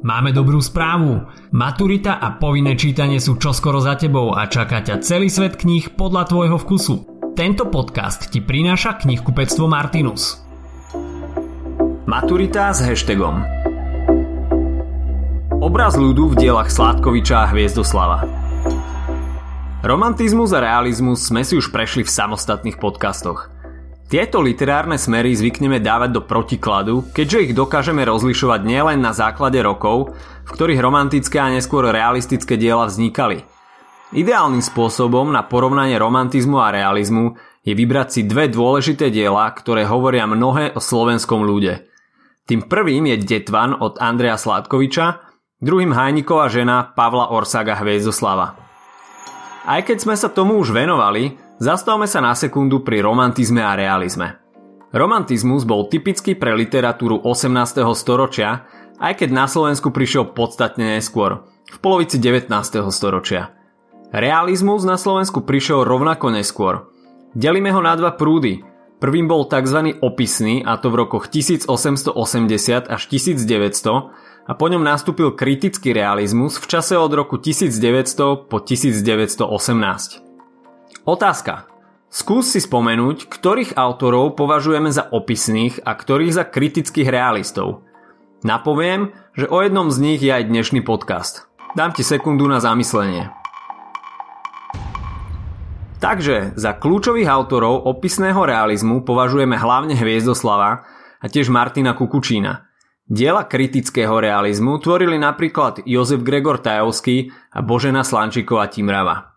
Máme dobrú správu. Maturita a povinné čítanie sú čoskoro za tebou a čaká ťa celý svet kníh podľa tvojho vkusu. Tento podcast ti prináša knihkupectvo Martinus. Maturita s hashtagom Obraz ľudu v dielach Sládkoviča a Hviezdoslava Romantizmus a realizmus sme si už prešli v samostatných podcastoch – tieto literárne smery zvykneme dávať do protikladu, keďže ich dokážeme rozlišovať nielen na základe rokov, v ktorých romantické a neskôr realistické diela vznikali. Ideálnym spôsobom na porovnanie romantizmu a realizmu je vybrať si dve dôležité diela, ktoré hovoria mnohé o slovenskom ľude. Tým prvým je Detvan od Andreja Sládkoviča, druhým Hajniková žena Pavla Orsaga Hviezdoslava. Aj keď sme sa tomu už venovali, Zastavme sa na sekundu pri romantizme a realizme. Romantizmus bol typický pre literatúru 18. storočia, aj keď na Slovensku prišiel podstatne neskôr, v polovici 19. storočia. Realizmus na Slovensku prišiel rovnako neskôr. Delíme ho na dva prúdy. Prvým bol tzv. opisný, a to v rokoch 1880 až 1900, a po ňom nastúpil kritický realizmus v čase od roku 1900 po 1918. Otázka. Skús si spomenúť, ktorých autorov považujeme za opisných a ktorých za kritických realistov. Napoviem, že o jednom z nich je aj dnešný podcast. Dám ti sekundu na zamyslenie. Takže za kľúčových autorov opisného realizmu považujeme hlavne Hviezdoslava a tiež Martina Kukučína. Diela kritického realizmu tvorili napríklad Jozef Gregor Tajovský a Božena Slančíková Timrava.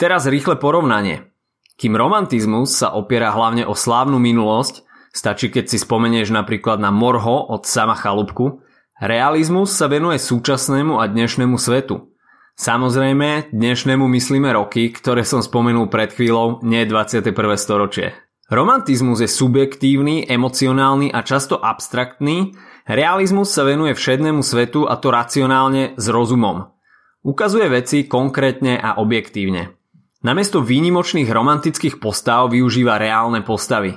Teraz rýchle porovnanie. Kým romantizmus sa opiera hlavne o slávnu minulosť, stačí keď si spomenieš napríklad na Morho od sama Chalúbku, realizmus sa venuje súčasnému a dnešnému svetu. Samozrejme, dnešnému myslíme roky, ktoré som spomenul pred chvíľou, nie 21. storočie. Romantizmus je subjektívny, emocionálny a často abstraktný, realizmus sa venuje všednému svetu a to racionálne s rozumom. Ukazuje veci konkrétne a objektívne. Namiesto výnimočných romantických postav využíva reálne postavy.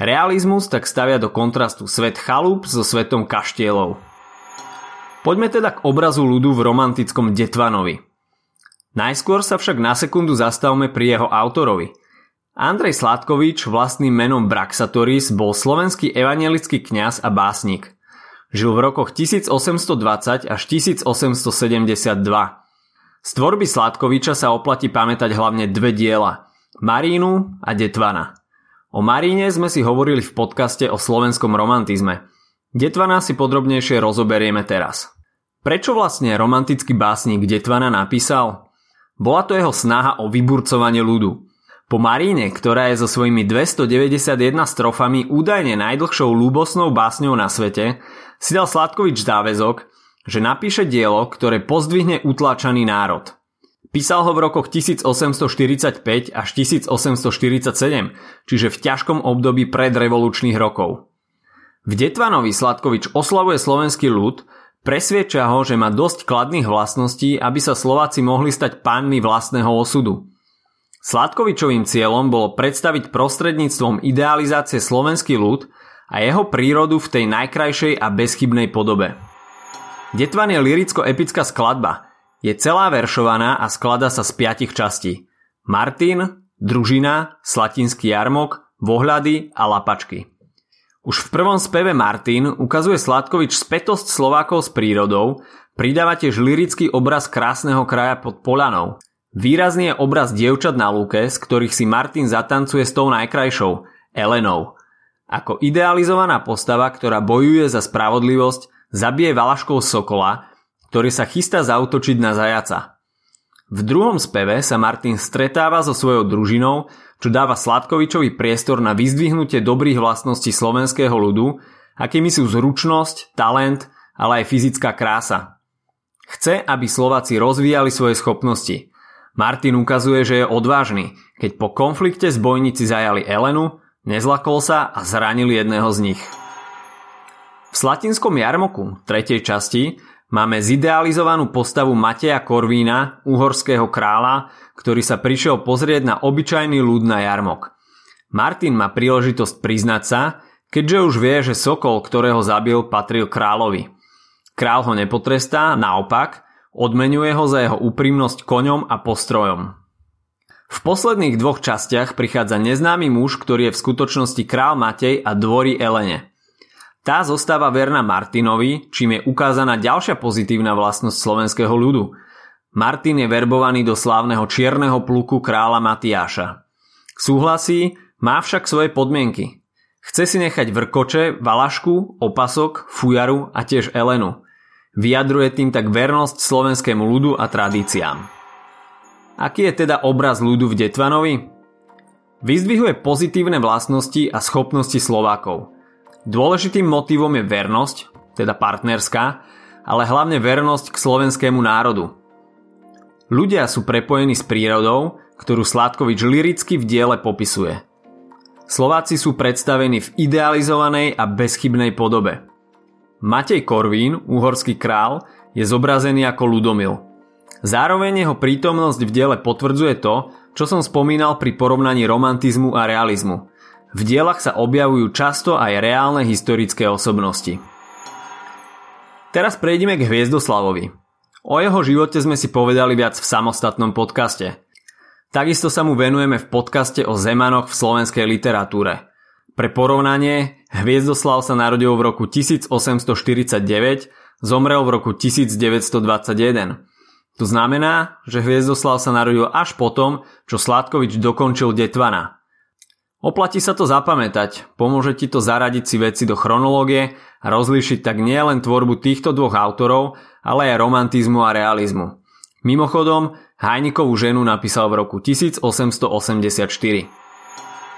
Realizmus tak stavia do kontrastu svet chalúb so svetom kaštielov. Poďme teda k obrazu ľudu v romantickom Detvanovi. Najskôr sa však na sekundu zastavme pri jeho autorovi. Andrej Sládkovič vlastným menom Braxatoris bol slovenský evangelický kňaz a básnik. Žil v rokoch 1820 až 1872. Z tvorby Sladkoviča sa oplatí pamätať hlavne dve diela. Marínu a Detvana. O Maríne sme si hovorili v podcaste o slovenskom romantizme. Detvana si podrobnejšie rozoberieme teraz. Prečo vlastne romantický básnik Detvana napísal? Bola to jeho snaha o vyburcovanie ľudu. Po Maríne, ktorá je so svojimi 291 strofami údajne najdlhšou ľúbosnou básňou na svete, si dal Sladkovič záväzok, že napíše dielo, ktoré pozdvihne utláčaný národ. Písal ho v rokoch 1845 až 1847, čiže v ťažkom období predrevolučných rokov. V Detvanovi Sladkovič oslavuje slovenský ľud, presvieča ho, že má dosť kladných vlastností, aby sa Slováci mohli stať pánmi vlastného osudu. Sladkovičovým cieľom bolo predstaviť prostredníctvom idealizácie slovenský ľud a jeho prírodu v tej najkrajšej a bezchybnej podobe. Detvan je liricko-epická skladba. Je celá veršovaná a sklada sa z piatich častí. Martin, Družina, Slatinský jarmok, Vohľady a Lapačky. Už v prvom speve Martin ukazuje Sladkovič spätosť Slovákov s prírodou, pridáva tiež lirický obraz krásneho kraja pod Polanou. Výrazný je obraz dievčat na lúke, z ktorých si Martin zatancuje s tou najkrajšou, Elenou. Ako idealizovaná postava, ktorá bojuje za spravodlivosť, zabije Valaškov Sokola, ktorý sa chystá zautočiť na zajaca. V druhom speve sa Martin stretáva so svojou družinou, čo dáva Sladkovičovi priestor na vyzdvihnutie dobrých vlastností slovenského ľudu, akými sú zručnosť, talent, ale aj fyzická krása. Chce, aby Slováci rozvíjali svoje schopnosti. Martin ukazuje, že je odvážny, keď po konflikte s bojníci zajali Elenu, nezlakol sa a zranil jedného z nich. Slatinskom jarmoku, tretej časti, máme zidealizovanú postavu Mateja Korvína, uhorského kráľa, ktorý sa prišiel pozrieť na obyčajný ľud na jarmok. Martin má príležitosť priznať sa, keďže už vie, že sokol, ktorého zabil, patril kráľovi. Král ho nepotrestá, naopak, odmenuje ho za jeho úprimnosť koňom a postrojom. V posledných dvoch častiach prichádza neznámy muž, ktorý je v skutočnosti král Matej a dvorí Elene. Tá zostáva verná Martinovi, čím je ukázaná ďalšia pozitívna vlastnosť slovenského ľudu. Martin je verbovaný do slávneho čierneho pluku kráľa Matiáša. Súhlasí, má však svoje podmienky. Chce si nechať vrkoče, valašku, opasok, fujaru a tiež Elenu. Vyjadruje tým tak vernosť slovenskému ľudu a tradíciám. Aký je teda obraz ľudu v Detvanovi? Vyzdvihuje pozitívne vlastnosti a schopnosti Slovákov. Dôležitým motivom je vernosť, teda partnerská, ale hlavne vernosť k slovenskému národu. Ľudia sú prepojení s prírodou, ktorú Sládkovič liricky v diele popisuje. Slováci sú predstavení v idealizovanej a bezchybnej podobe. Matej Korvín, uhorský král, je zobrazený ako ľudomil – Zároveň jeho prítomnosť v diele potvrdzuje to, čo som spomínal pri porovnaní romantizmu a realizmu. V dielach sa objavujú často aj reálne historické osobnosti. Teraz prejdeme k Hviezdoslavovi. O jeho živote sme si povedali viac v samostatnom podcaste. Takisto sa mu venujeme v podcaste o Zemanoch v slovenskej literatúre. Pre porovnanie, Hviezdoslav sa narodil v roku 1849, zomrel v roku 1921. To znamená, že Hviezdoslav sa narodil až potom, čo Sládkovič dokončil Detvana. Oplatí sa to zapamätať, pomôže ti to zaradiť si veci do chronológie a rozlíšiť tak nielen tvorbu týchto dvoch autorov, ale aj romantizmu a realizmu. Mimochodom, Hajnikovú ženu napísal v roku 1884.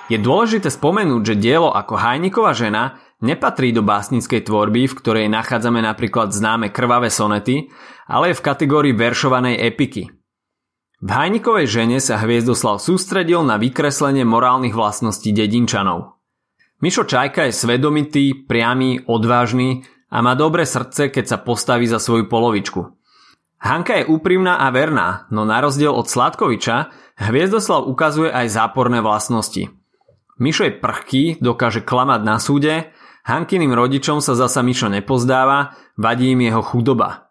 Je dôležité spomenúť, že dielo ako Hajniková žena Nepatrí do básnickej tvorby, v ktorej nachádzame napríklad známe krvavé sonety, ale je v kategórii veršovanej epiky. V Hajnikovej žene sa Hviezdoslav sústredil na vykreslenie morálnych vlastností dedinčanov. Mišo Čajka je svedomitý, priamy, odvážny a má dobré srdce, keď sa postaví za svoju polovičku. Hanka je úprimná a verná, no na rozdiel od Sladkoviča, Hviezdoslav ukazuje aj záporné vlastnosti. Mišo je prchký, dokáže klamať na súde Hankyným rodičom sa zasa Mišo nepozdáva, vadí im jeho chudoba.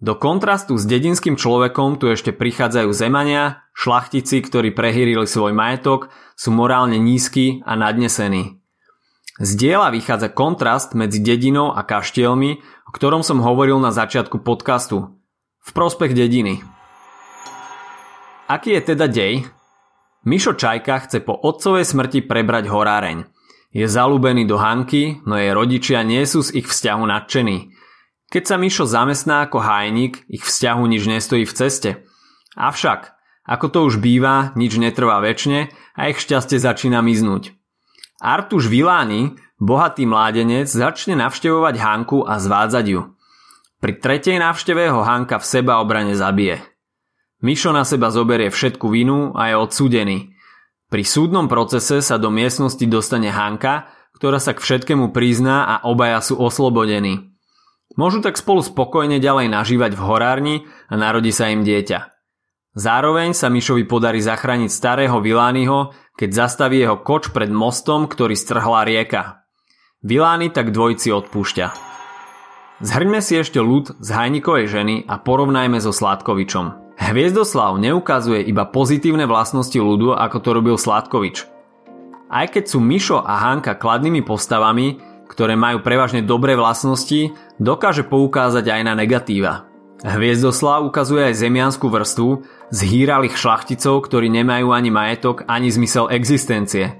Do kontrastu s dedinským človekom tu ešte prichádzajú zemania, šlachtici, ktorí prehýrili svoj majetok, sú morálne nízky a nadnesení. Z diela vychádza kontrast medzi dedinou a kaštielmi, o ktorom som hovoril na začiatku podcastu. V prospech dediny. Aký je teda dej? Mišo Čajka chce po otcovej smrti prebrať horáreň – je zalúbený do Hanky, no jej rodičia nie sú z ich vzťahu nadšení. Keď sa Mišo zamestná ako hájnik, ich vzťahu nič nestojí v ceste. Avšak, ako to už býva, nič netrvá väčšine a ich šťastie začína miznúť. Artuš Viláni, bohatý mládenec, začne navštevovať Hanku a zvádzať ju. Pri tretej návšteve ho Hanka v seba obrane zabije. Mišo na seba zoberie všetku vinu a je odsúdený – pri súdnom procese sa do miestnosti dostane Hanka, ktorá sa k všetkému prizná a obaja sú oslobodení. Môžu tak spolu spokojne ďalej nažívať v horárni a narodí sa im dieťa. Zároveň sa Mišovi podarí zachrániť starého Vilányho, keď zastaví jeho koč pred mostom, ktorý strhla rieka. Vilány tak dvojci odpúšťa. Zhrňme si ešte ľud z Hajnikovej ženy a porovnajme so Sládkovičom. Hviezdoslav neukazuje iba pozitívne vlastnosti ľudu, ako to robil Sládkovič. Aj keď sú Mišo a Hanka kladnými postavami, ktoré majú prevažne dobré vlastnosti, dokáže poukázať aj na negatíva. Hviezdoslav ukazuje aj zemianskú vrstvu zhýralých šlachticov, ktorí nemajú ani majetok, ani zmysel existencie.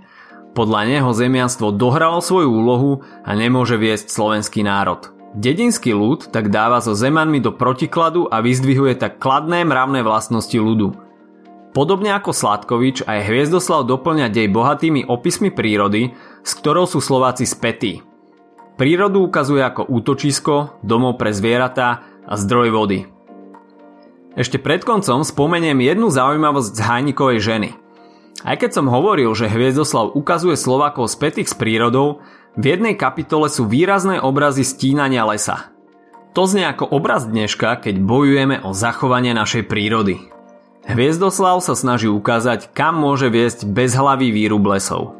Podľa neho zemianstvo dohralo svoju úlohu a nemôže viesť slovenský národ. Dedinský ľud tak dáva so zemanmi do protikladu a vyzdvihuje tak kladné mravné vlastnosti ľudu. Podobne ako Sladkovič aj Hviezdoslav doplňa dej bohatými opismi prírody, s ktorou sú Slováci spätí. Prírodu ukazuje ako útočisko, domov pre zvieratá a zdroj vody. Ešte pred koncom spomeniem jednu zaujímavosť z Hajnikovej ženy. Aj keď som hovoril, že Hviezdoslav ukazuje Slovákov spätých s prírodou, v jednej kapitole sú výrazné obrazy stínania lesa. To znie ako obraz dneška, keď bojujeme o zachovanie našej prírody. Hviezdoslav sa snaží ukázať, kam môže viesť bezhlavý výrub lesov.